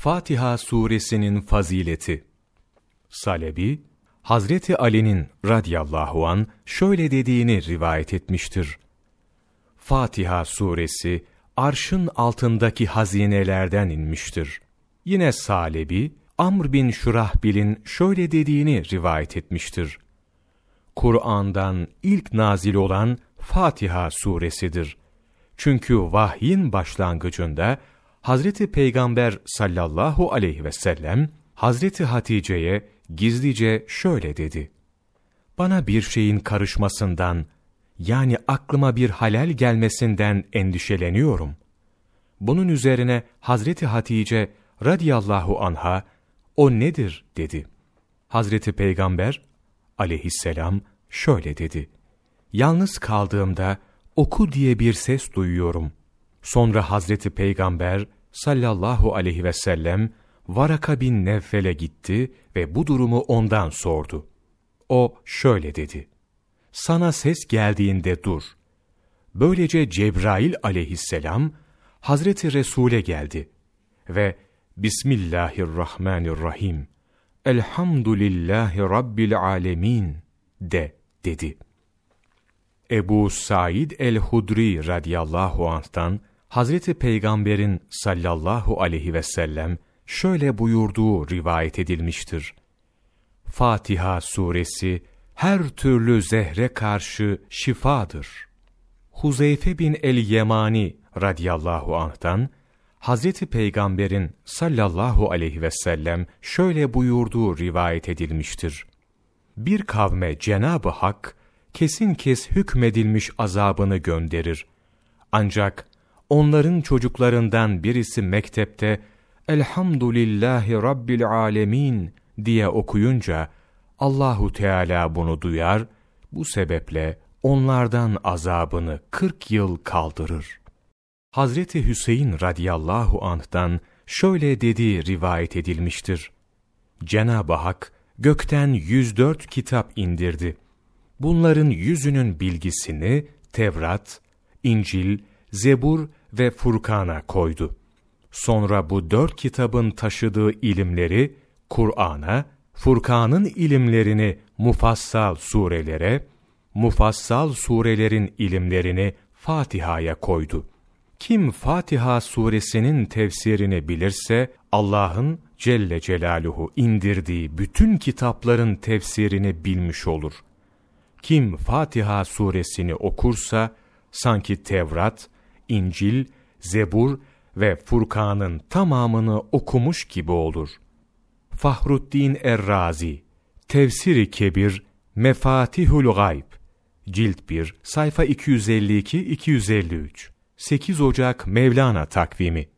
Fatiha suresinin fazileti Salebi, Hazreti Ali'nin radıyallahu an şöyle dediğini rivayet etmiştir. Fatiha suresi arşın altındaki hazinelerden inmiştir. Yine Salebi, Amr bin Şurahbil'in şöyle dediğini rivayet etmiştir. Kur'an'dan ilk nazil olan Fatiha suresidir. Çünkü vahyin başlangıcında Hazreti Peygamber sallallahu aleyhi ve sellem Hazreti Hatice'ye gizlice şöyle dedi. Bana bir şeyin karışmasından yani aklıma bir halel gelmesinden endişeleniyorum. Bunun üzerine Hazreti Hatice radiyallahu anha o nedir dedi. Hazreti Peygamber aleyhisselam şöyle dedi. Yalnız kaldığımda oku diye bir ses duyuyorum. Sonra Hazreti Peygamber sallallahu aleyhi ve sellem Varaka bin Nevfel'e gitti ve bu durumu ondan sordu. O şöyle dedi. Sana ses geldiğinde dur. Böylece Cebrail aleyhisselam Hazreti Resul'e geldi ve Bismillahirrahmanirrahim. Elhamdülillahi Rabbil alemin de dedi. Ebu Said el-Hudri radıyallahu anh'tan Hazreti Peygamber'in sallallahu aleyhi ve sellem şöyle buyurduğu rivayet edilmiştir. Fatiha suresi her türlü zehre karşı şifadır. Huzeyfe bin el-Yemani radıyallahu anh'tan Hazreti Peygamber'in sallallahu aleyhi ve sellem şöyle buyurduğu rivayet edilmiştir. Bir kavme Cenab-ı Hak kesin kes hükmedilmiş azabını gönderir. Ancak onların çocuklarından birisi mektepte Elhamdülillahi Rabbil Alemin diye okuyunca Allahu Teala bunu duyar, bu sebeple onlardan azabını kırk yıl kaldırır. Hazreti Hüseyin radıyallahu anh'tan şöyle dediği rivayet edilmiştir. Cenab-ı Hak gökten 104 kitap indirdi. Bunların yüzünün bilgisini Tevrat, İncil, Zebur ve Furkan'a koydu. Sonra bu dört kitabın taşıdığı ilimleri Kur'an'a, Furkan'ın ilimlerini mufassal surelere, mufassal surelerin ilimlerini Fatiha'ya koydu. Kim Fatiha suresinin tefsirini bilirse Allah'ın Celle Celaluhu indirdiği bütün kitapların tefsirini bilmiş olur. Kim Fatiha suresini okursa sanki Tevrat, İncil, Zebur ve Furkan'ın tamamını okumuş gibi olur. Fahruddin Errazi, Tefsiri Kebir, Mefatihul Gayb, Cilt 1, sayfa 252-253, 8 Ocak Mevlana takvimi